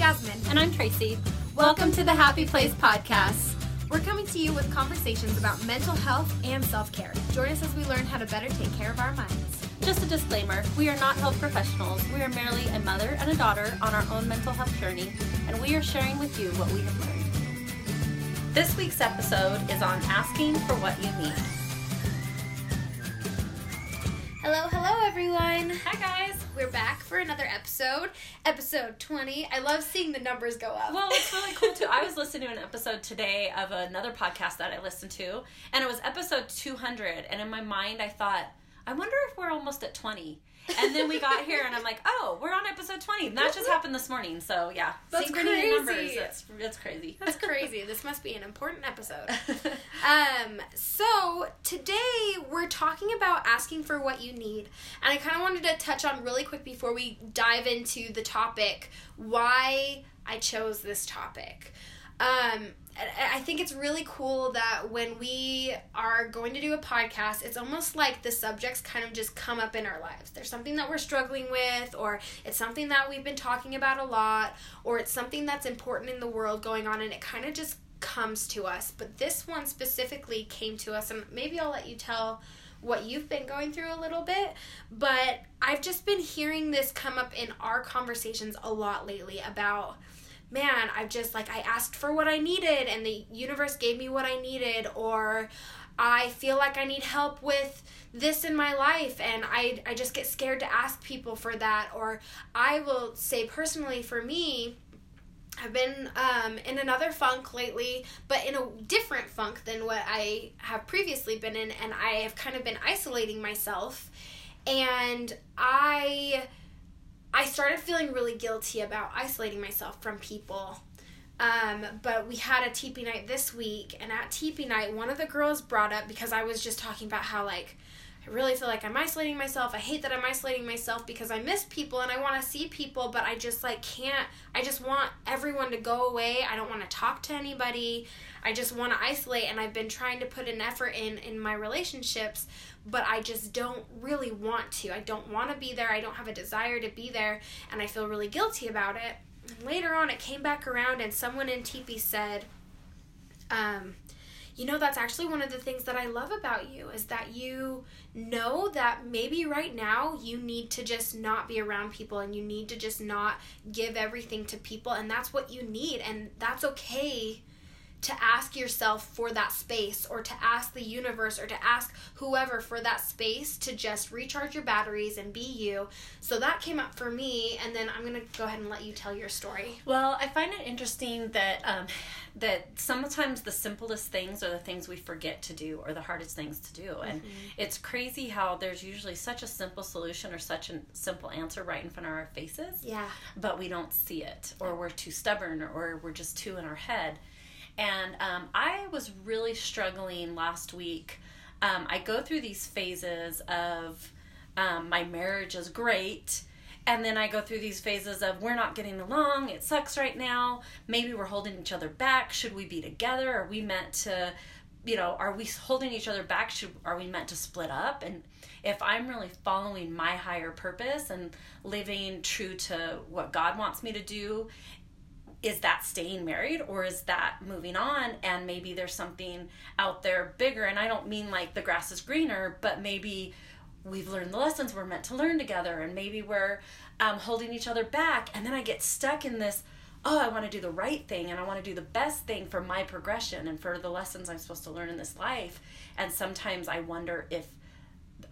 Jasmine. And I'm Tracee. Welcome to the Happi Place Podcast. We're coming to you with conversations about mental health and self care. Join us as we learn how to better take care of our minds. Just a disclaimer we are not health professionals. We are merely a mother and a daughter on our own mental health journey, and we are sharing with you what we have learned. This week's episode is on asking for what you need. Hello, hello, everyone. Hi, guys. We're back for another episode, episode 20. I love seeing the numbers go up. Well, it's really cool too. I was listening to an episode today of another podcast that I listened to, and it was episode 200. And in my mind, I thought, I wonder if we're almost at 20. And then we got here, and I'm like, oh, we're on episode 20. And that just happened this morning. So, yeah. That's crazy. numbers. That's, that's crazy. That's crazy. this must be an important episode. Um, so today we're talking about asking for what you need. And I kind of wanted to touch on really quick before we dive into the topic why I chose this topic. Um, I think it's really cool that when we are going to do a podcast, it's almost like the subjects kind of just come up in our lives. There's something that we're struggling with, or it's something that we've been talking about a lot, or it's something that's important in the world going on, and it kind of just comes to us. But this one specifically came to us, and maybe I'll let you tell what you've been going through a little bit, but I've just been hearing this come up in our conversations a lot lately about man, I've just like I asked for what I needed and the universe gave me what I needed or I feel like I need help with this in my life and I I just get scared to ask people for that or I will say personally for me I've been um, in another funk lately, but in a different funk than what I have previously been in, and I have kind of been isolating myself. And I I started feeling really guilty about isolating myself from people. Um, but we had a teepee night this week, and at teepee night, one of the girls brought up because I was just talking about how, like, I really feel like I'm isolating myself. I hate that I'm isolating myself because I miss people and I want to see people, but I just, like, can't. I just want everyone to go away. I don't want to talk to anybody. I just want to isolate, and I've been trying to put an effort in in my relationships, but I just don't really want to. I don't want to be there. I don't have a desire to be there, and I feel really guilty about it. Later on, it came back around, and someone in Teepee said, um, you know, that's actually one of the things that I love about you is that you know that maybe right now you need to just not be around people and you need to just not give everything to people, and that's what you need, and that's okay to ask yourself for that space or to ask the universe or to ask whoever for that space to just recharge your batteries and be you. So that came up for me and then I'm going to go ahead and let you tell your story. Well, I find it interesting that um, that sometimes the simplest things are the things we forget to do or the hardest things to do. And it's crazy how there's usually such a simple solution or such a simple answer right in front of our faces. Yeah. But we don't see it or we're too stubborn or we're just too in our head. And um, I was really struggling last week. Um, I go through these phases of um, my marriage is great. And then I go through these phases of we're not getting along. It sucks right now. Maybe we're holding each other back. Should we be together? Are we meant to, you know, are we holding each other back? Should are we meant to split up? And if I'm really following my higher purpose and living true to what God wants me to do is that staying married or is that moving on? And maybe there's something out there bigger. And i don't mean like the grass is greener but maybe we've learned the lessons we're meant to learn together and maybe we're um, holding each other back. And then i get stuck in this oh i want to do the right thing and i want to do the best thing for my progression and for the lessons i'm supposed to learn in this life. And sometimes i wonder if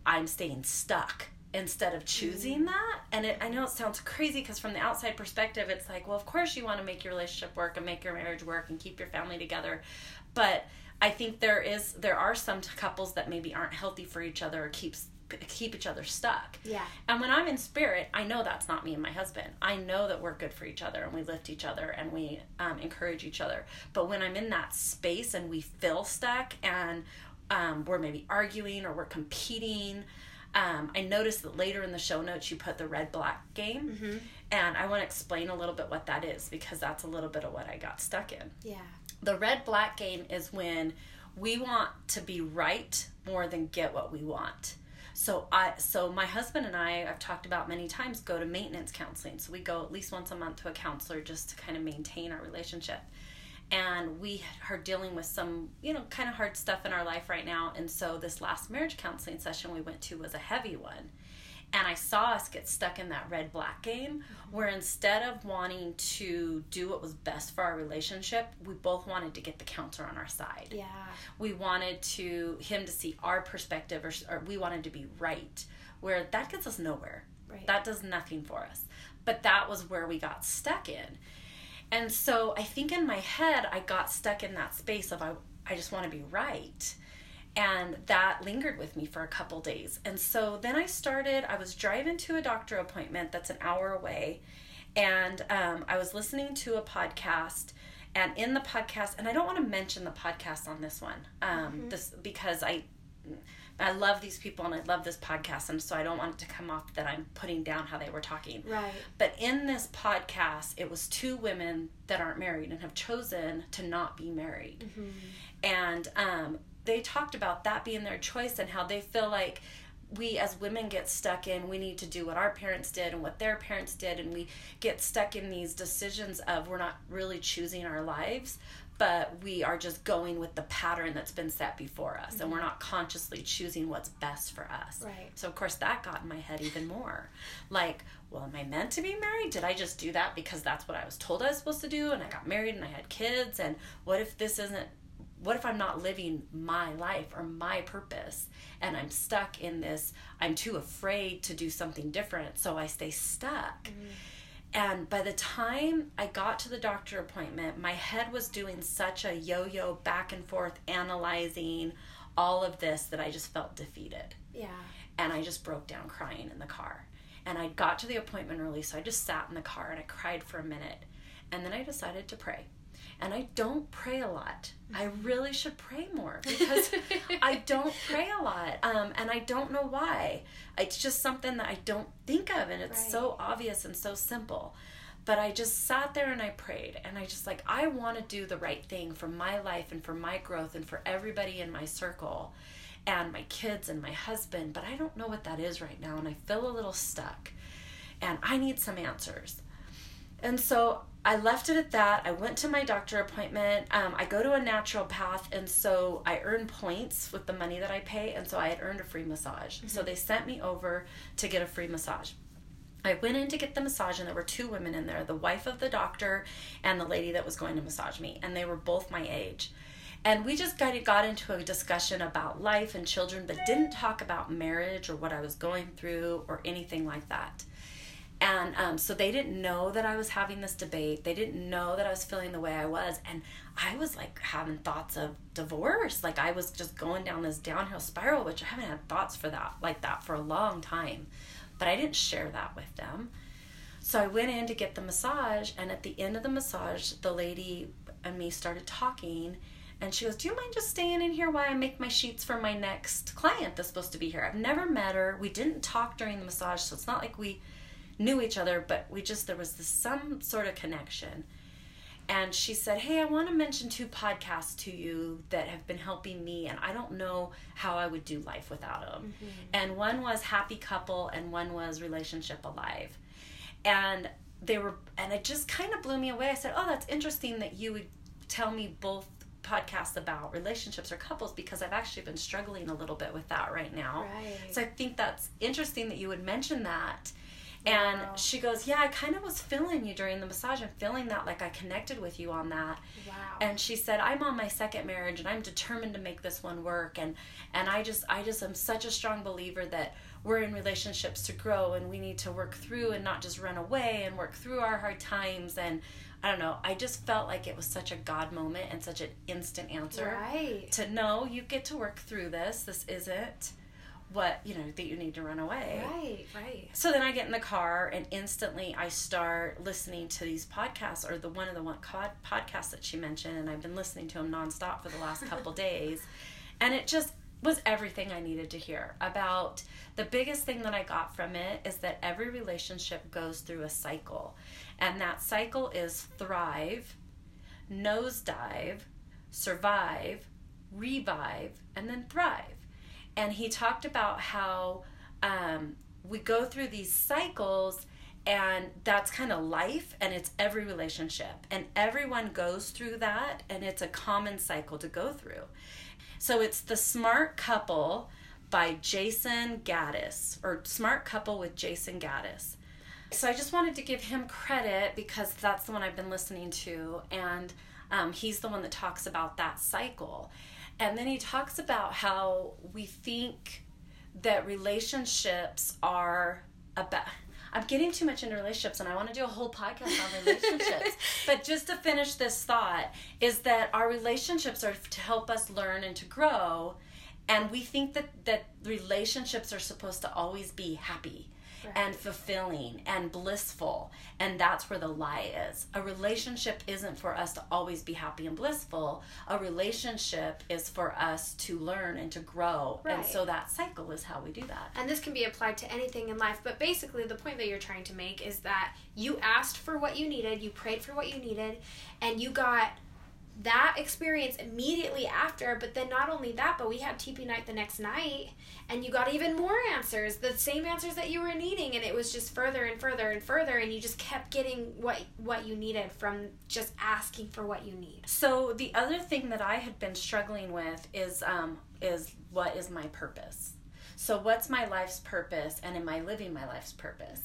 i'm staying stuck instead of choosing that. And it, i know it sounds crazy because from the outside perspective it's like well of course you want to make your relationship work and make your marriage work and keep your family together. But i think there is there are some couples that maybe aren't healthy for each other or keeps keep each other stuck. Yeah. and when i'm in spirit i know that's not me and my husband. I know that we're good for each other and we lift each other and we um, encourage each other. But when i'm in that space and we feel stuck and um, we're maybe arguing or we're competing um, I noticed that later in the show notes you put the red black game, and I want to explain a little bit what that is because that's a little bit of what I got stuck in. Yeah. The red black game is when we want to be right more than get what we want. So I so my husband and I I've talked about many times go to maintenance counseling. So we go at least once a month to a counselor just to kind of maintain our relationship. And we are dealing with some, you know, kind of hard stuff in our life right now. And so this last marriage counseling session we went to was a heavy one and I saw us get stuck in that red black game where instead of wanting to do what was best for our relationship, we both wanted to get the counter on our side. Yeah. We wanted to him to see our perspective or, or we wanted to be right, where that gets us nowhere. Right. That does nothing for us. But that was where we got stuck in. And so I think in my head I got stuck in that space of I I just want to be right. And that lingered with me for a couple days. And so then i started i was driving to a doctor appointment that's an hour away. And um, i was listening to a podcast. And in the podcast and i don't want to mention the podcast on this one um, mm-hmm. this because i I love these people and I love this podcast, and so I don't want it to come off that I'm putting down how they were talking. Right. But in this podcast, it was two women that aren't married and have chosen to not be married. Mm-hmm. And um, they talked about that being their choice and how they feel like we as women get stuck in we need to do what our parents did and what their parents did and we get stuck in these decisions of we're not really choosing our lives but we are just going with the pattern that's been set before us mm-hmm. and we're not consciously choosing what's best for us right so of course that got in my head even more like well am i meant to be married did i just do that because that's what i was told i was supposed to do and i got married and i had kids and what if this isn't what if I'm not living my life or my purpose and I'm stuck in this? I'm too afraid to do something different, so I stay stuck. Mm-hmm. And by the time I got to the doctor appointment, my head was doing such a yo yo back and forth, analyzing all of this that I just felt defeated. Yeah. And I just broke down crying in the car. And I got to the appointment early, so I just sat in the car and I cried for a minute. And then I decided to pray and I don't pray a lot. I mm-hmm. really should pray more because I don't pray a lot, um, and I don't know why. It's just something that I don't think of, and it's right. so obvious and so simple. But I just sat there and I prayed, and I just like I want to do the right thing for my life and for my growth and for everybody in my circle, and my kids and my husband. But I don't know what that is right now, and I feel a little stuck, and I need some answers. And so I left it at that. I went to my doctor appointment. Um, I go to a naturopath, and so I earn points with the money that I pay, and so I had earned a free massage. Mm-hmm. So they sent me over to get a free massage. I went in to get the massage, and there were two women in there the wife of the doctor and the lady that was going to massage me, and they were both my age. And we just kind of got into a discussion about life and children, but didn't talk about marriage or what I was going through or anything like that. And um, so they didn't know that I was having this debate. They didn't know that I was feeling the way I was. And I was like having thoughts of divorce. Like I was just going down this downhill spiral, which I haven't had thoughts for that, like that for a long time. But I didn't share that with them. So I went in to get the massage. And at the end of the massage, the lady and me started talking. And she goes, Do you mind just staying in here while I make my sheets for my next client that's supposed to be here? I've never met her. We didn't talk during the massage, so it's not like we knew each other, but we just, there was this, some sort of connection. And she said, Hey, I want to mention two podcasts to you that have been helping me, and I don't know how I would do life without them. Mm-hmm. And one was Happy Couple, and one was Relationship Alive. And they were, and it just kind of blew me away. I said, Oh, that's interesting that you would tell me both podcasts about relationships or couples because I've actually been struggling a little bit with that right now. Right. So I think that's interesting that you would mention that and wow. she goes, Yeah, I kind of was feeling you during the massage. I'm feeling that, like I connected with you on that. Wow. And she said, I'm on my second marriage and I'm determined to make this one work. And, and I just, I just am such a strong believer that we're in relationships to grow and we need to work through and not just run away and work through our hard times. And I don't know, I just felt like it was such a God moment and such an instant answer. Right. To know you get to work through this. This isn't what you know that you need to run away. Right right. So then i get in the car and instantly i start listening to these podcasts or the one of the one podcasts that she mentioned and i've been listening to them nonstop for the last couple days. And it just was everything i needed to hear about. The biggest thing that i got from it is that every relationship goes through a cycle. And that cycle is thrive nosedive survive revive and then thrive and he talked about how um, we go through these cycles and that's kind of life and it's every relationship. And everyone goes through that and it's a common cycle to go through. So it's the smart couple by jason gaddis or smart couple with jason gaddis. So i just wanted to give him credit because that's the one i've been listening to and um, he's the one that talks about that cycle and then he talks about how we think that relationships are about I'm getting too much into relationships and I want to do a whole podcast on relationships. but just to finish this thought is that our relationships are to help us learn and to grow and we think that that relationships are supposed to always be happy right. and fulfilling and blissful. And that's where the lie is. A relationship isn't for us to always be happy and blissful. A relationship is for us to learn and to grow. Right. And so that cycle is how we do that. And this can be applied to anything in life. But basically, the point that you're trying to make is that you asked for what you needed, you prayed for what you needed, and you got that experience immediately after but then not only that but we had tp night the next night and you got even more answers the same answers that you were needing and it was just further and further and further and you just kept getting what what you needed from just asking for what you need. So the other thing that i had been struggling with is um is what is my purpose? So what's my life's purpose and am i living my life's purpose?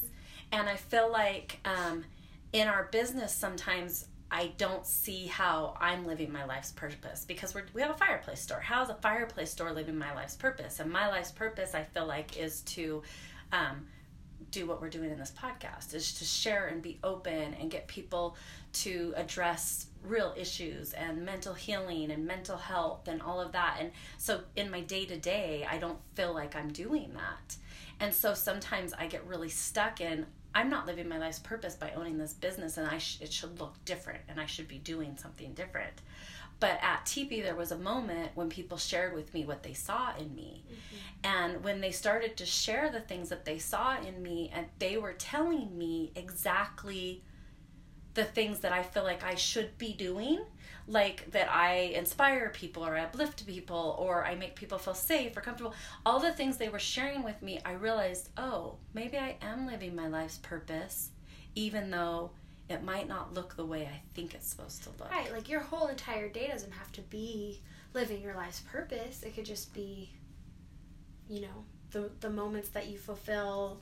And i feel like um in our business sometimes I don't see how I'm living my life's purpose because we're, we have a fireplace store. How's a fireplace store living my life's purpose? And my life's purpose, I feel like, is to um, do what we're doing in this podcast, is to share and be open and get people to address real issues and mental healing and mental health and all of that. And so in my day to day, I don't feel like I'm doing that. And so sometimes I get really stuck in, I'm not living my life's purpose by owning this business, and I sh- it should look different, and I should be doing something different. But at TP, there was a moment when people shared with me what they saw in me. Mm-hmm. And when they started to share the things that they saw in me, and they were telling me exactly the things that I feel like I should be doing like that I inspire people or I uplift people or I make people feel safe or comfortable. All the things they were sharing with me, I realized, oh, maybe I am living my life's purpose, even though it might not look the way I think it's supposed to look. Right, like your whole entire day doesn't have to be living your life's purpose. It could just be, you know, the the moments that you fulfill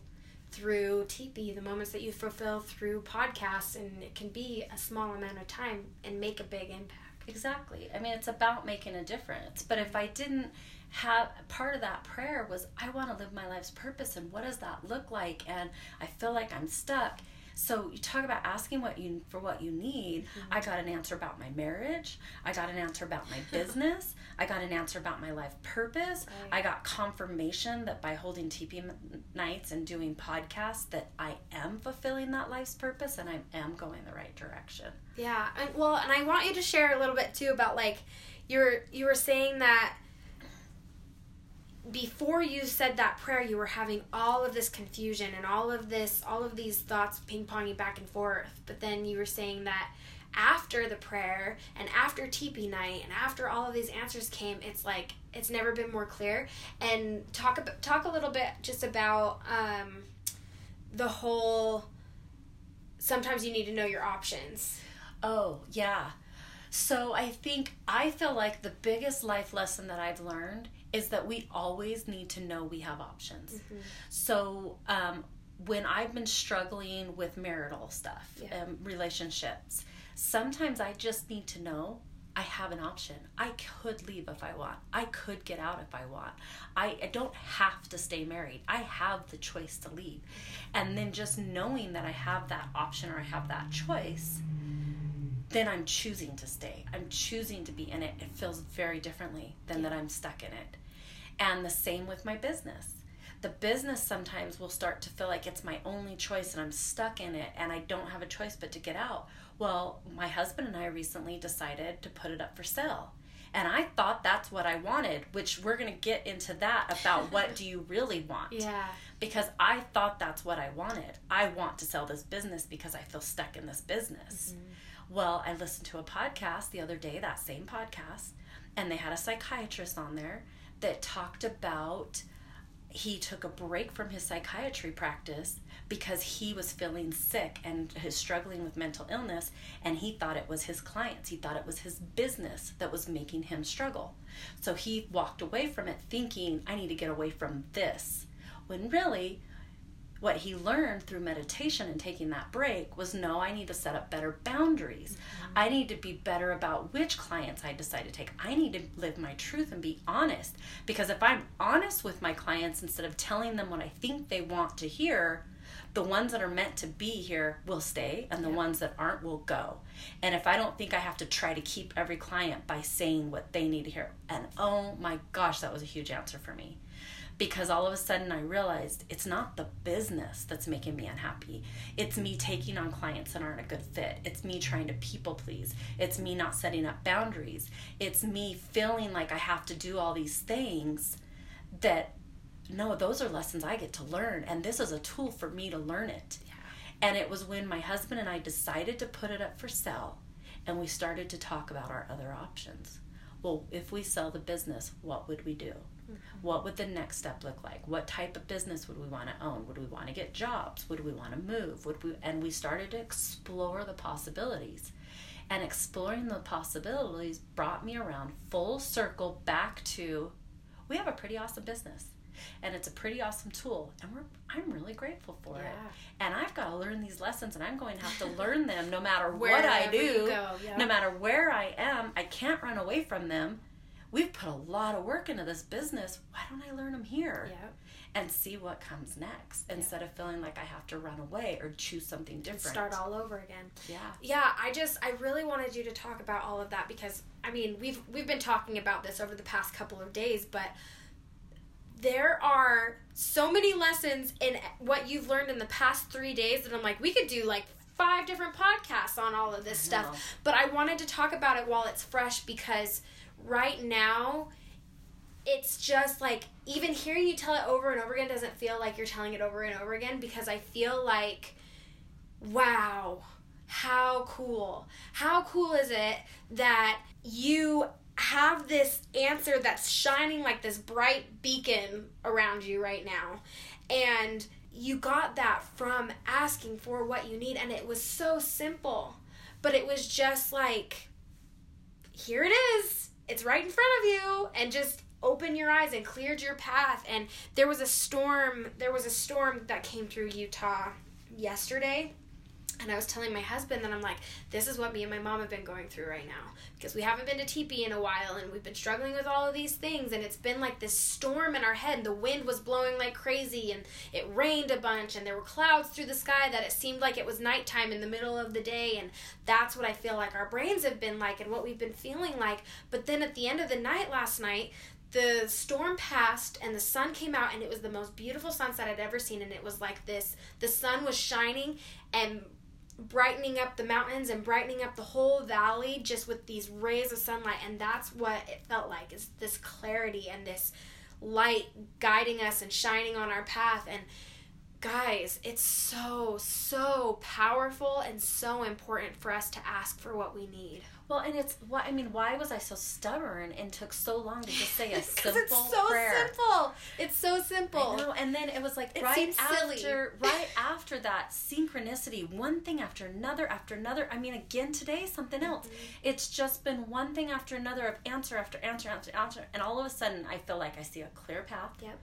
through TP, the moments that you fulfill through podcasts, and it can be a small amount of time and make a big impact. Exactly. I mean, it's about making a difference. But if I didn't have part of that prayer was, I want to live my life's purpose, and what does that look like? And I feel like I'm stuck so you talk about asking what you for what you need. Mm-hmm. I got an answer about my marriage. I got an answer about my business. I got an answer about my life purpose. Right. I got confirmation that by holding TP nights and doing podcasts that I am fulfilling that life's purpose and I am going the right direction. Yeah. And well, and I want you to share a little bit too about like you're you were saying that before you said that prayer you were having all of this confusion and all of this all of these thoughts ping-ponging back and forth. But then you were saying that after the prayer and after TP night and after all of these answers came it's like it's never been more clear. And talk about talk a little bit just about um, the whole sometimes you need to know your options. Oh yeah. So i think i feel like the biggest life lesson that i've learned is that we always need to know we have options. Mm-hmm. So, um, when I've been struggling with marital stuff, yeah. um, relationships, sometimes I just need to know I have an option. I could leave if I want. I could get out if I want. I, I don't have to stay married. I have the choice to leave. And then just knowing that I have that option or I have that choice, then I'm choosing to stay. I'm choosing to be in it. It feels very differently than yeah. that I'm stuck in it. And the same with my business. The business sometimes will start to feel like it's my only choice and I'm stuck in it and I don't have a choice but to get out. Well, my husband and I recently decided to put it up for sale. And I thought that's what I wanted, which we're going to get into that about what do you really want. Yeah. Because I thought that's what I wanted. I want to sell this business because I feel stuck in this business. Mm-hmm. Well, I listened to a podcast the other day, that same podcast, and they had a psychiatrist on there that talked about he took a break from his psychiatry practice because he was feeling sick and is struggling with mental illness and he thought it was his clients. He thought it was his business that was making him struggle. So he walked away from it thinking i need to get away from this when really what he learned through meditation and taking that break was no, I need to set up better boundaries. Mm-hmm. I need to be better about which clients I decide to take. I need to live my truth and be honest. Because if I'm honest with my clients instead of telling them what I think they want to hear, the ones that are meant to be here will stay and the yeah. ones that aren't will go. And if I don't think I have to try to keep every client by saying what they need to hear, and oh my gosh, that was a huge answer for me because all of a sudden I realized it's not the business that's making me unhappy. It's me taking on clients that aren't a good fit. It's me trying to people please. It's me not setting up boundaries. It's me feeling like I have to do all these things that no, those are lessons I get to learn and this is a tool for me to learn it. Yeah. And it was when my husband and I decided to put it up for sale and we started to talk about our other options. Well, if we sell the business, what would we do? What would the next step look like? What type of business would we want to own? Would we want to get jobs? Would we want to move? Would we and we started to explore the possibilities. And exploring the possibilities brought me around full circle back to we have a pretty awesome business and it's a pretty awesome tool and we're i'm really grateful for yeah. it and i've got to learn these lessons and i'm going to have to learn them no matter what i do no matter where i am i can't run away from them we've put a lot of work into this business. Why don't I learn them here? Yeah. And see what comes next yeah. instead of feeling like I have to run away or choose something different. Start all over again. Yeah. Yeah, I just I really wanted you to talk about all of that because I mean, we've we've been talking about this over the past couple of days, but there are so many lessons in what you've learned in the past 3 days that I'm like we could do like five different podcasts on all of this stuff. But I wanted to talk about it while it's fresh because right now it's just like even hearing you tell it over and over again doesn't feel like you're telling it over and over again because I feel like wow, how cool. How cool is it that you have this answer that's shining like this bright beacon around you right now and you got that from asking for what you need and it was so simple but it was just like here it is it's right in front of you and just open your eyes and cleared your path. And there was a storm there was a storm that came through Utah yesterday and I was telling my husband that I'm like, this is what me and my mom have been going through right now because we haven't been to teepee in a while and we've been struggling with all of these things and it's been like this storm in our head and the wind was blowing like crazy and it rained a bunch and there were clouds through the sky that it seemed like it was nighttime in the middle of the day and that's what I feel like our brains have been like and what we've been feeling like. But then at the end of the night last night, the storm passed and the sun came out and it was the most beautiful sunset I'd ever seen and it was like this the sun was shining and brightening up the mountains and brightening up the whole valley just with these rays of sunlight. And that's what it felt like is this clarity and this light guiding us and shining on our path. And guys it's so so powerful and so important for us to ask for what we need well, and it's why I mean, why was I so stubborn and took so long to just say a simple it's so prayer? simple. It's so simple. Know, and then it was like it right after silly. right after that synchronicity, one thing after another after another. I mean, again today something else. Mm-hmm. It's just been one thing after another of answer after answer after answer, and all of a sudden I feel like I see a clear path. Yep.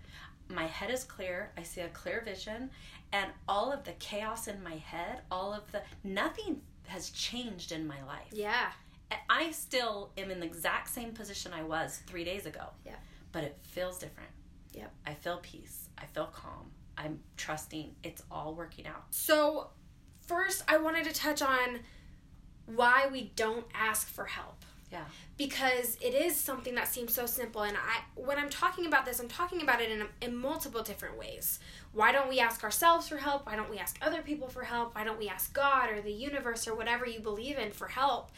My head is clear. I see a clear vision, and all of the chaos in my head, all of the nothing has changed in my life. Yeah. I still am in the exact same position I was three days ago. Yeah. But it feels different. Yep. I feel peace. I feel calm. I'm trusting it's all working out. So, first, I wanted to touch on why we don't ask for help. Yeah. Because it is something that seems so simple and I when I'm talking about this, I'm talking about it in in multiple different ways. Why don't we ask ourselves for help? Why don't we ask other people for help? Why don't we ask God or the universe or whatever you believe in for help?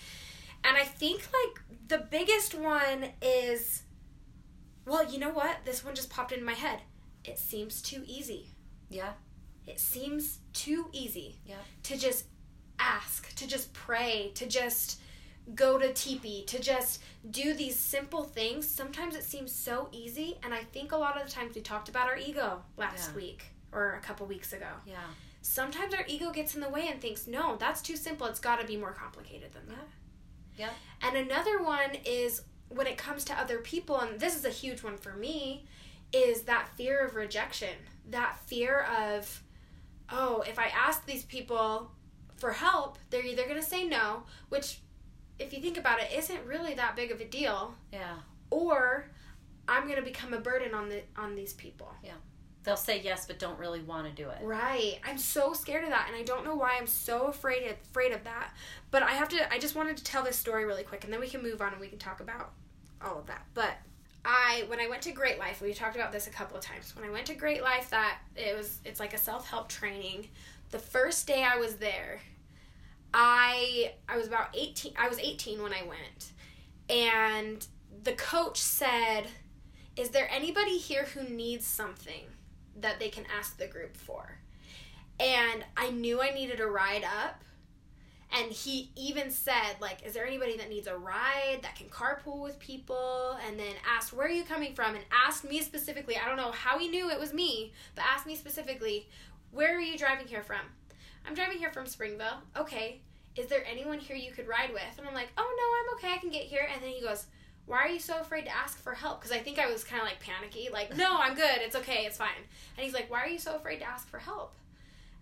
And I think like the biggest one is well, you know what? This one just popped in my head. It seems too easy. Yeah. It seems too easy. Yeah. To just ask, to just pray, to just go to teepee, to just do these simple things. Sometimes it seems so easy, and I think a lot of the times we talked about our ego last Yeah. week or a couple weeks ago. Yeah. Sometimes our ego gets in the way and thinks, no, that's too simple. It's got to be more complicated than that. Yep. And another one is when it comes to other people, and this is a huge one for me, is that fear of rejection. That fear of, oh, if I ask these people for help, they're either going to say no, which, if you think about it, isn't really that big of a deal, Yeah. or I'm going to become a burden on the on these people. They'll say yes, but don't really want to do it. Right. I'm so scared of that and I don't know why I'm so afraid of, afraid of that. But I have to I just wanted to tell this story really quick and then we can move on and we can talk about all of that. But I when I went to Great Life, we talked about this a couple of times. When I went to Great Life that it was it's like a self-help training. The first day I was there, I I was about 18 I was 18 when I went. And the coach said, "Is there anybody here who needs something?" That they can ask the group for. And I knew I needed a ride up. And he even said, like, is there anybody that needs a ride that can carpool with people? And then asked, where are you coming from? And asked me specifically, I don't know how he knew it was me, but asked me specifically, where are you driving here from? I'm driving here from Springville. Okay. Is there anyone here you could ride with? And I'm like, oh no, I'm okay. I can get here. And then he goes, why are you so afraid to ask for help? Because I think I was kind of like panicky, like, no, I'm good, it's okay, it's fine. And he's like, why are you so afraid to ask for help?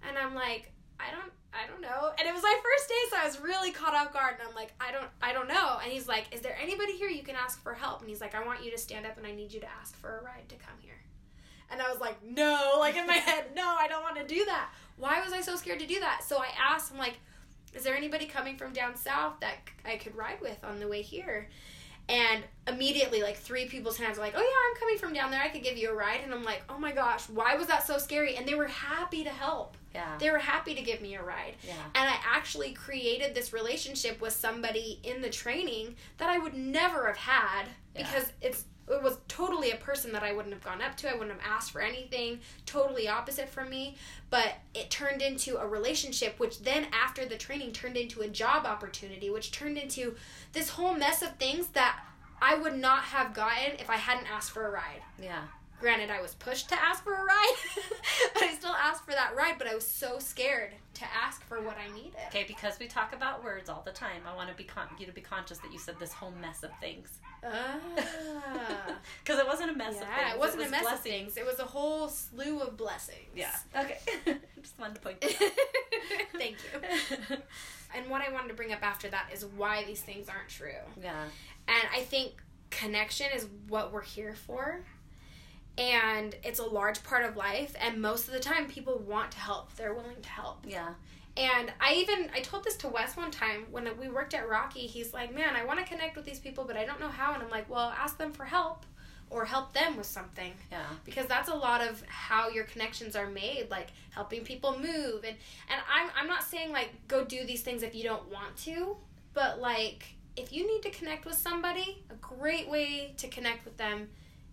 And I'm like, I don't, I don't know. And it was my first day, so I was really caught off guard. And I'm like, I don't, I don't know. And he's like, is there anybody here you can ask for help? And he's like, I want you to stand up and I need you to ask for a ride to come here. And I was like, no, like in my head, no, I don't want to do that. Why was I so scared to do that? So I asked, I'm like, is there anybody coming from down south that I could ride with on the way here? And immediately, like three people's hands were like, "Oh yeah, I'm coming from down there. I could give you a ride." And I'm like, "Oh my gosh, why was that so scary?" And they were happy to help. Yeah. They were happy to give me a ride. Yeah. And I actually created this relationship with somebody in the training that I would never have had Yeah. because it's it was totally a person that I wouldn't have gone up to. I wouldn't have asked for anything. Totally opposite from me. But it turned into a relationship, which then after the training turned into a job opportunity, which turned into this whole mess of things that I would not have gotten if I hadn't asked for a ride. Yeah. Granted, I was pushed to ask for a ride, but I still asked for that ride. But I was so scared to ask for what I needed. Okay, because we talk about words all the time, I want to be con- you to be conscious that you said this whole mess of things. Ah. Because it wasn't a mess of things. yeah, it wasn't was a mess of blessings. things. It was a whole slew of blessings. Yeah. Okay. Just wanted to point that out. Thank you. And what I wanted to bring up after that is why these things aren't true. yeah. And I think connection is what we're here for. And it's a large part of life. And most of the time, people want to help. They're willing to help. Yeah. And I even I told this to Wes one time when we worked at Rocky. He's like, "Man, I want to connect with these people, but I don't know how." And I'm like, "Well, ask them for help, or help them with something." Yeah. because that's a lot of how your connections are made like helping people move and and I'm I'm not saying like go do these things if you don't want to but like if you need to connect with somebody a great way to connect with them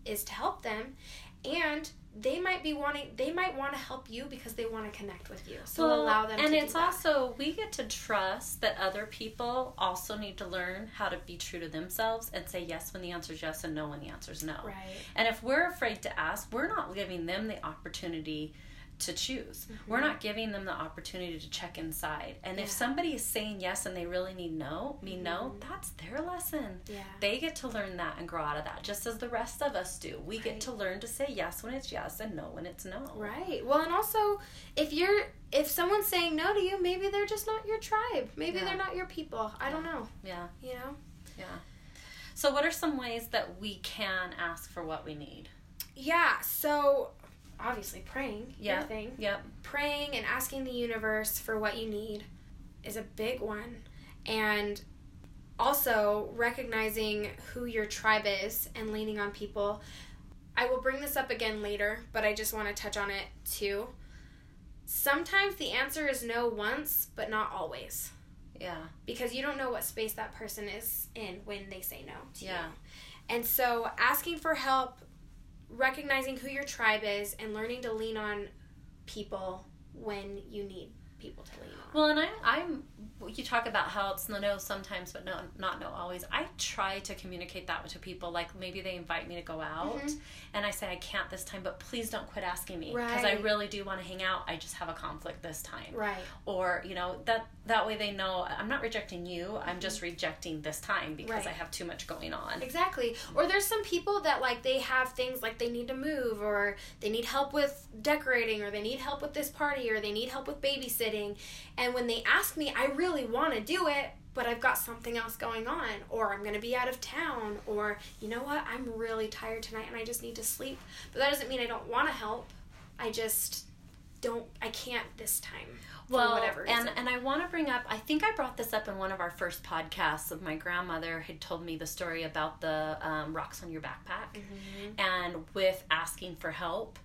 is to help them and they might be wanting they might want to help you because they want to connect with you. So Well, allow them and it's also we get to trust that other people also need to learn how to be true to themselves and say yes when the answer is yes and no when the answer is no. right. And if we're afraid to ask, we're not giving them the opportunity to choose. We're mm-hmm. not giving them the opportunity to check inside. And if somebody is saying yes and they really need no, me no, mm-hmm. that's their lesson. yeah They get to learn that and grow out of that, just as the rest of us do. We get to learn to say yes when it's yes and no when it's no. Right. Well, and also, if you're if someone's saying no to you, maybe they're just not your tribe. Maybe Yeah. they're not your people. I don't know. Yeah, You know. yeah. So, what are some ways that we can ask for what we need? Yeah. So obviously, praying. your Yeah. Thing. Yep. Praying and asking the universe for what you need is a big one, and also recognizing who your tribe is and leaning on people. I will bring this up again later, but I just want to touch on it too. Sometimes the answer is no once, but not always. Yeah. because you don't know what space that person is in when they say no to Yeah. you. And so asking for help, recognizing who your tribe is, and learning to lean on people when you need people to lean on. Well, and I, I'm you talk about how it's no no sometimes, but no not no always. I try to communicate that to people. Like maybe they invite me to go out, Mhm. and I say I can't this time, but please don't quit asking me because I really do want to hang out. I just have a conflict this time. Right. Or you know that that way they know I'm not rejecting you. I'm just rejecting this time because Mm-hmm. Right. I have too much going on. Exactly. Or there's some people that like they have things like they need to move or they need help with decorating or they need help with this party or they need help with babysitting. And when they ask me, I really want to do it, but I've got something else going on or I'm going to be out of town or you know what? I'm really tired tonight and I just need to sleep. But that doesn't mean I don't want to help. I just don't I can't this time. For well, whatever and and I want to bring up. I think I brought this up in one of our first podcasts. Of my grandmother had told me the story about the um, rocks on your backpack, Mhm. and with asking for help,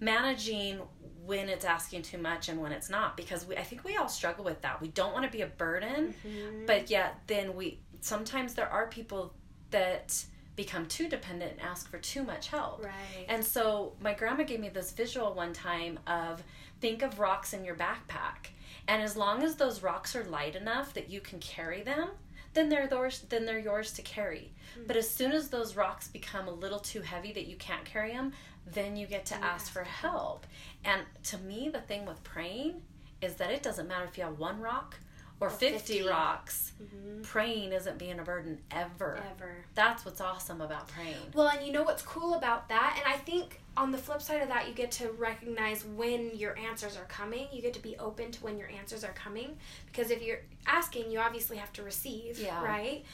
managing when it's asking too much and when it's not. Because we, I think we all struggle with that. We don't want to be a burden, Mhm. but yet then we sometimes there are people that become too dependent and ask for too much help. right. And so my grandma gave me this visual one time of think of rocks in your backpack. And as long as those rocks are light enough that you can carry them, then they're yours then they're yours to carry. But as soon as those rocks become a little too heavy that you can't carry them, then you get to you ask for help. And to me the thing with praying is that it doesn't matter if you have one rock or, 50, 50. rocks. Mhm. Praying isn't being a burden ever. Ever. That's what's awesome about praying. Well, and you know what's cool about that? And I think on the flip side of that, you get to recognize when your answers are coming. You get to be open to when your answers are coming. Because if you're asking, you obviously have to receive, Yeah. right?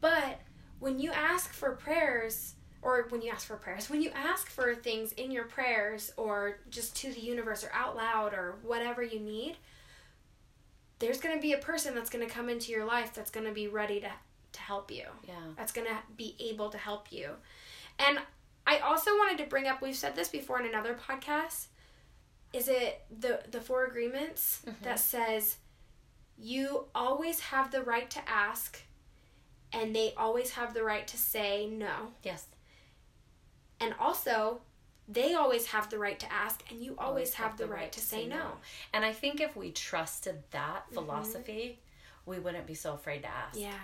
But when you ask for prayers, or when you ask for prayers, when you ask for things in your prayers, or just to the universe, or out loud, or whatever you need, there's going to be a person that's going to come into your life that's going to be ready to, to help you Yeah. that's going to be able to help you. And I also wanted to bring up we've said this before in another podcast. Is it the the four agreements Mhm. that says you always have the right to ask and they always have the right to say no. Yes. And also they always have the right to ask and you always, have, the right, to say no. And I think if we trusted that Mhm. philosophy, we wouldn't be so afraid to ask. Yeah.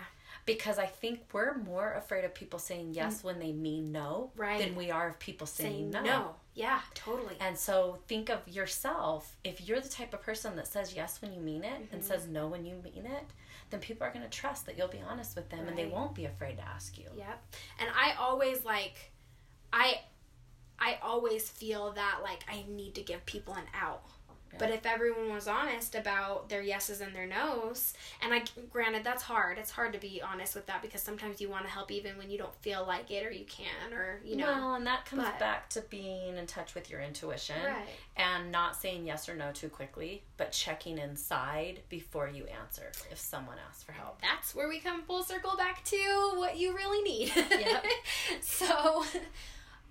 Because I think we're more afraid of people saying yes when they mean no. Right. than we are of people saying, Saying no. no. Yeah, totally. And so think of yourself. If you're the type of person that says yes when you mean it and Mhm. says no when you mean it, then people are going to trust that you'll be honest with them and they won't be afraid to ask you. Yep. And I always like I I always feel that like I need to give people an out. Yeah. But if everyone was honest about their yeses and their nos, and I granted that's hard. It's hard to be honest with that because sometimes you want to help even when you don't feel like it or you can or you know. Well, and that comes but- back to being in touch with your intuition. right. and not saying yes or no too quickly, but checking inside before you answer if someone asks for help. That's where we come full circle back to what you really need. Yep. so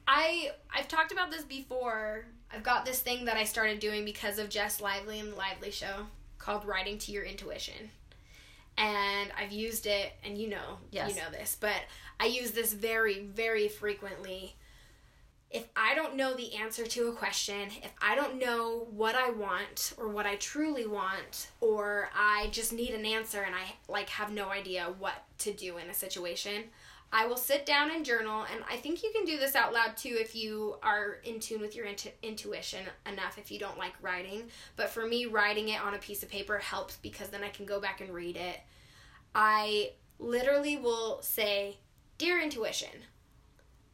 I I've talked about this before. I've got this thing that I started doing because of Jess Lively and the Lively Show called writing to your intuition. And I've used it and you know Yes. you know this, but I use this very, very frequently. If I don't know the answer to a question, if I don't know what I want or what I truly want, or I just need an answer and I like have no idea what to do in a situation, I will sit down and journal. And I think you can do this out loud too if you are in tune with your intu- intuition enough. If you don't like writing, but for me, writing it on a piece of paper helps because then I can go back and read it. I literally will say, "Dear intuition."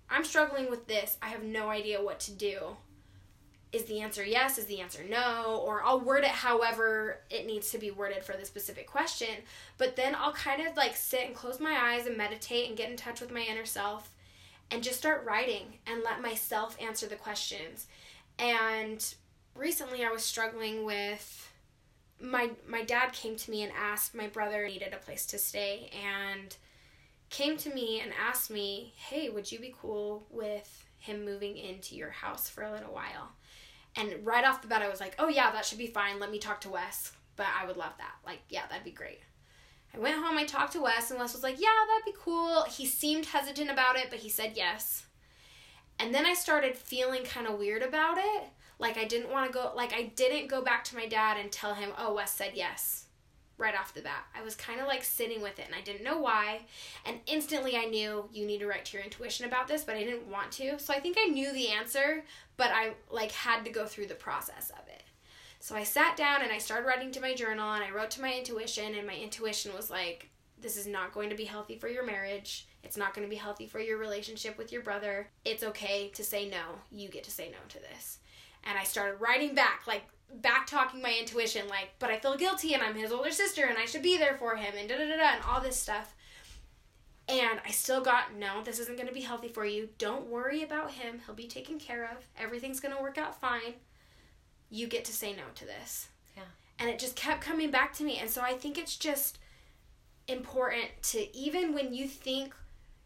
I'm struggling with this. I have no idea what to do. Is the answer yes? Is the answer no? Or I'll word it however it needs to be worded for the specific question. But then I'll kind of like sit and close my eyes and meditate and get in touch with my inner self and just start writing and let myself answer the questions. And recently I was struggling with my my dad came to me and asked my brother needed a place to stay and came to me and asked me, "Hey, would you be cool with him moving into your house for a little while?" And right off the bat, I was like, "Oh yeah, that should be fine. Let me talk to Wes." But I would love that. Like, yeah, that'd be great. I went home. I talked to Wes, and Wes was like, "Yeah, that'd be cool." He seemed hesitant about it, but he said yes. And then I started feeling kind of weird about it. Like I didn't want to go. Like I didn't go back to my dad and tell him, "Oh, Wes said yes." right off the bat. I was kind of like sitting with it and I didn't know why. And instantly I knew you need to write to your intuition about this, but I didn't want to. So I think I knew the answer, but I like had to go through the process of it. So I sat down and I started writing to my journal and I wrote to my intuition and my intuition was like this is not going to be healthy for your marriage. It's not going to be healthy for your relationship with your brother. It's okay to say no. You get to say no to this. And I started writing back, like back talking my intuition, like, but I feel guilty and I'm his older sister and I should be there for him and da da da and all this stuff. And I still got, no, this isn't going to be healthy for you. Don't worry about him. He'll be taken care of. Everything's going to work out fine. You get to say no to this. Yeah. And it just kept coming back to me. And so I think it's just important to even when you think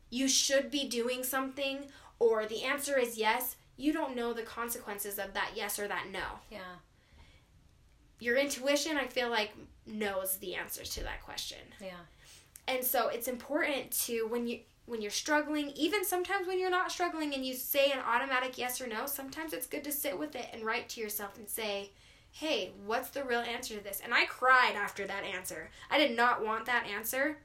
you should be doing something or the answer is yes, you don't know the consequences of that yes or that no. Yeah. Your intuition, I feel like, knows the answers to that question. Yeah. And so it's important to when you when you're struggling, even sometimes when you're not struggling and you say an automatic yes or no, sometimes it's good to sit with it and write to yourself and say, hey, what's the real answer to this? And I cried after that answer. I did not want that answer,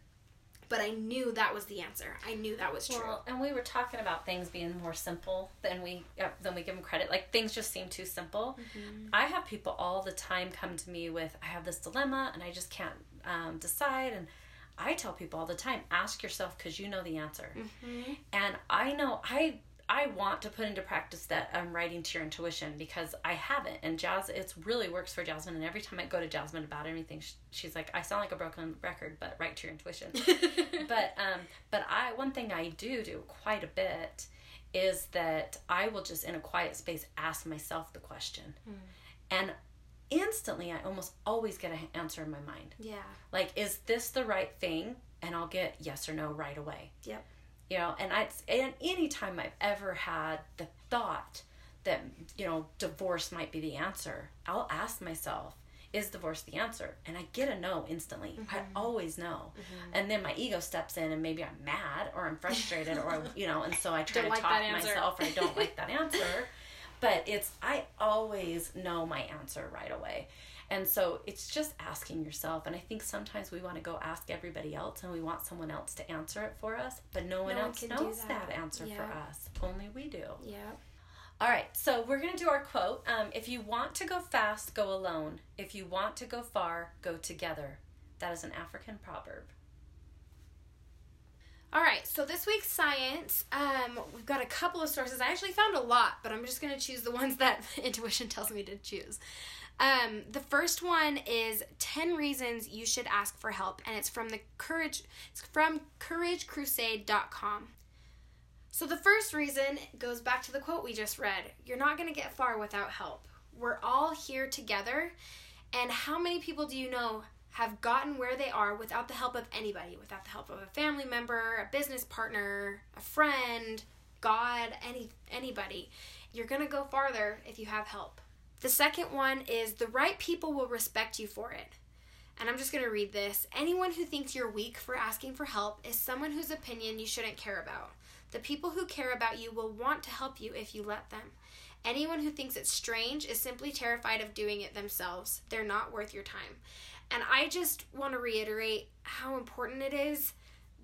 but I knew that was the answer. I knew that was true. Well, and we were talking about things being more simple than we uh, than we give them credit. Like things just seem too simple. Mm-hmm. I have people all the time come to me with, I have this dilemma and I just can't um, decide. And I tell people all the time, ask yourself because you know the answer. Mm-hmm. And I know I I want to put into practice that I'm writing to your intuition because I haven't. And Jazz, it really works for Jasmine. And every time I go to Jasmine about anything, she's like, I sound like a broken record, but write to your intuition. but um, but I one thing I do do quite a bit is that I will just in a quiet space ask myself the question, Mm. and instantly I almost always get an answer in my mind. Yeah. Like, is this the right thing? And I'll get yes or no right away Yep. you know and i and any time i've ever had the thought that you know divorce might be the answer i'll ask myself is divorce the answer and i get a no instantly i Mm-hmm. always know and then my ego steps in and maybe i'm mad or i'm frustrated or you know and so i try Don't to like talk myself or i don't like that answer but it's i always know my answer right away. And so it's just asking yourself and i think sometimes we want to go ask everybody else and we want someone else to answer it for us but no one else knows that. that. answer for us. Only we do. Yep. all right so we're going to do our quote. Um, if you want to go fast go alone. If you want to go far go together. That is an african proverb All right, so this week's science, um, we've got a couple of sources. I actually found a lot, but I'm just going to choose the ones that intuition tells me to choose. Um, the first one is 10 reasons you should ask for help, and it's from the courage it's from couragecrusade.com. So the first reason goes back to the quote we just read. You're not going to get far without help. We're all here together, and how many people do you know have gotten where they are without the help of anybody, without the help of a family member, a business partner, a friend, God, any anybody. You're going to go farther if you have help. The second one is the right people will respect you for it. And I'm just going to read this. Anyone who thinks you're weak for asking for help is someone whose opinion you shouldn't care about. The people who care about you will want to help you if you let them. Anyone who thinks it's strange is simply terrified of doing it themselves. They're not worth your time. And I just want to reiterate how important it is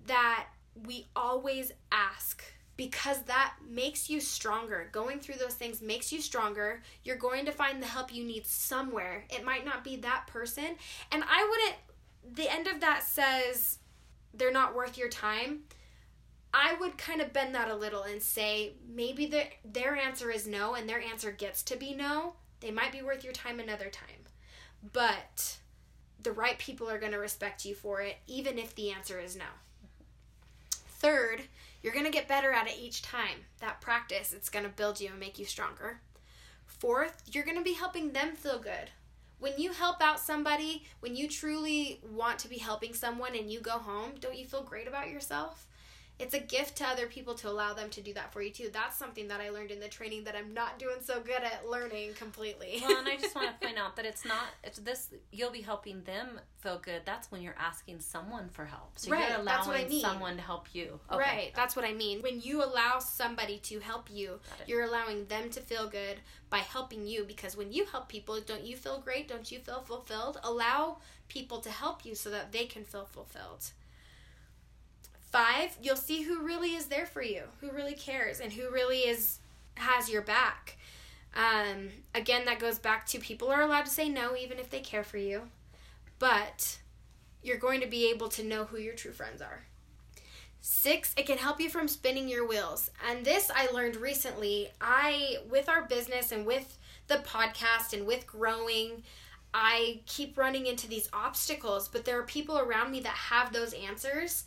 that we always ask because that makes you stronger. Going through those things makes you stronger. You're going to find the help you need somewhere. It might not be that person. And I wouldn't, the end of that says they're not worth your time. I would kind of bend that a little and say maybe the, their answer is no and their answer gets to be no. They might be worth your time another time. But the right people are going to respect you for it, even if the answer is no. Third, you're going to get better at it each time. That practice, it's going to build you and make you stronger. Fourth, you're going to be helping them feel good. When you help out somebody, when you truly want to be helping someone and you go home, don't you feel great about yourself? It's a gift to other people to allow them to do that for you too. That's something that I learned in the training that I'm not doing so good at learning completely. well and i just want to point out that it's not it's this you'll be helping them feel good that's when you're asking someone for help so Right, you're what I allowing mean. someone to help you Okay. Right, that's what I mean. When you allow somebody to help you, you're allowing them to feel good by helping you because when you help people, don't you feel great? Don't you feel fulfilled? Allow people to help you so that they can feel fulfilled. Five, you'll see who really is there for you, who really cares, and who really is has your back. Um, again, that goes back to people are allowed to say no even if they care for you, but you're going to be able to know who your true friends are. Six, it can help you from spinning your wheels. And this I learned recently. I, with our business and with the podcast and with growing, I keep running into these obstacles, but there are people around me that have those answers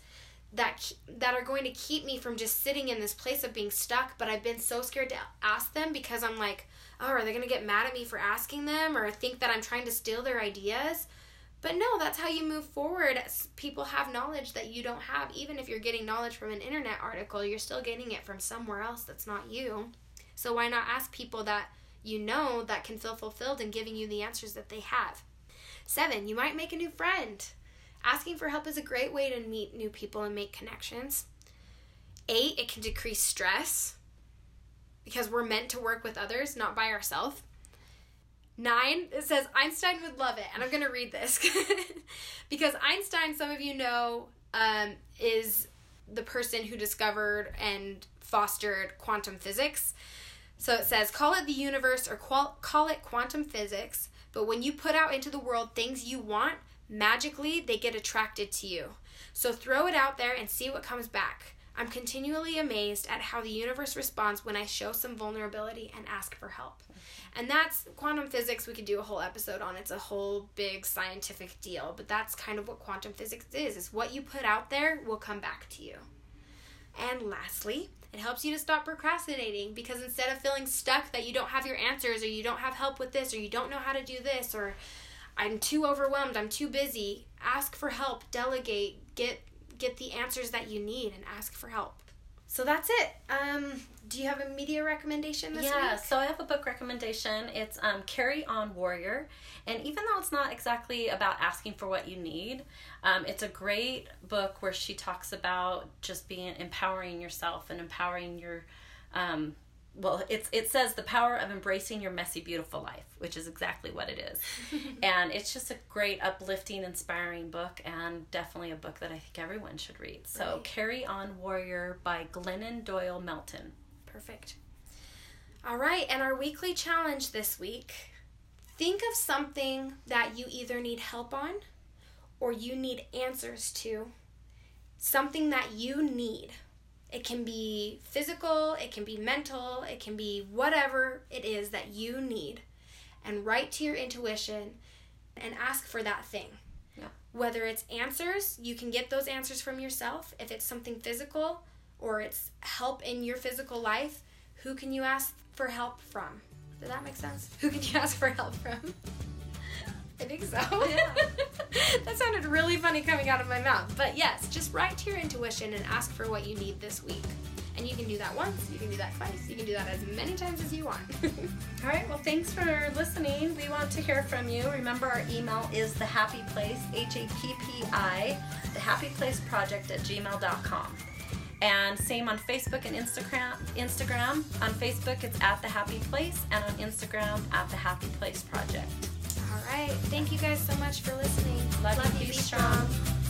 that that are going to keep me from just sitting in this place of being stuck, but I've been so scared to ask them because I'm like, "Oh, are they going to get mad at me for asking them or think that I'm trying to steal their ideas?" But no, that's how you move forward. People have knowledge that you don't have. Even if you're getting knowledge from an internet article, you're still getting it from somewhere else that's not you. So why not ask people that you know that can feel fulfilled in giving you the answers that they have? Seven, you might make a new friend. Asking for help is a great way to meet new people and make connections. Eight, it can decrease stress because we're meant to work with others, not by ourselves. Nine, it says Einstein would love it. And I'm going to read this because Einstein, some of you know, um, is the person who discovered and fostered quantum physics. So it says, call it the universe or qual- call it quantum physics, but when you put out into the world things you want, magically they get attracted to you. So throw it out there and see what comes back. I'm continually amazed at how the universe responds when I show some vulnerability and ask for help. And that's quantum physics, we could do a whole episode on. It's a whole big scientific deal, but that's kind of what quantum physics is. Is what you put out there will come back to you. And lastly, it helps you to stop procrastinating because instead of feeling stuck that you don't have your answers or you don't have help with this or you don't know how to do this or I'm too overwhelmed, I'm too busy, ask for help, delegate, get get the answers that you need and ask for help. So that's it. Um, do you have a media recommendation this yeah, week? Yeah, so I have a book recommendation. It's um, Carry On Warrior. And even though it's not exactly about asking for what you need, um, it's a great book where she talks about just being empowering yourself and empowering your um, well it's it says the power of embracing your messy beautiful life which is exactly what it is. And it's just a great uplifting inspiring book and definitely a book that i think everyone should read. So right. carry on warrior by glennon doyle melton. Perfect. All right and our weekly challenge this week think of something that you either need help on or you need answers to something that you need it can be physical, it can be mental, it can be whatever it is that you need. And write to your intuition and ask for that thing. Yeah. Whether it's answers, you can get those answers from yourself. If it's something physical or it's help in your physical life, who can you ask for help from? Does that make sense? Who can you ask for help from? I think so. Yeah. that sounded really funny coming out of my mouth. But yes, just write to your intuition and ask for what you need this week. And you can do that once, you can do that twice, you can do that as many times as you want. All right, well, thanks for listening. We want to hear from you. Remember, our email is the Happi Place, H A P P I, the Happi Place project at gmail.com. And same on Facebook and Instagram. Instagram. On Facebook, it's at the Happi Place, and on Instagram, at the Happi Place Project all right. Thank you guys so much for listening. Love, Love you. Be, strong. strong.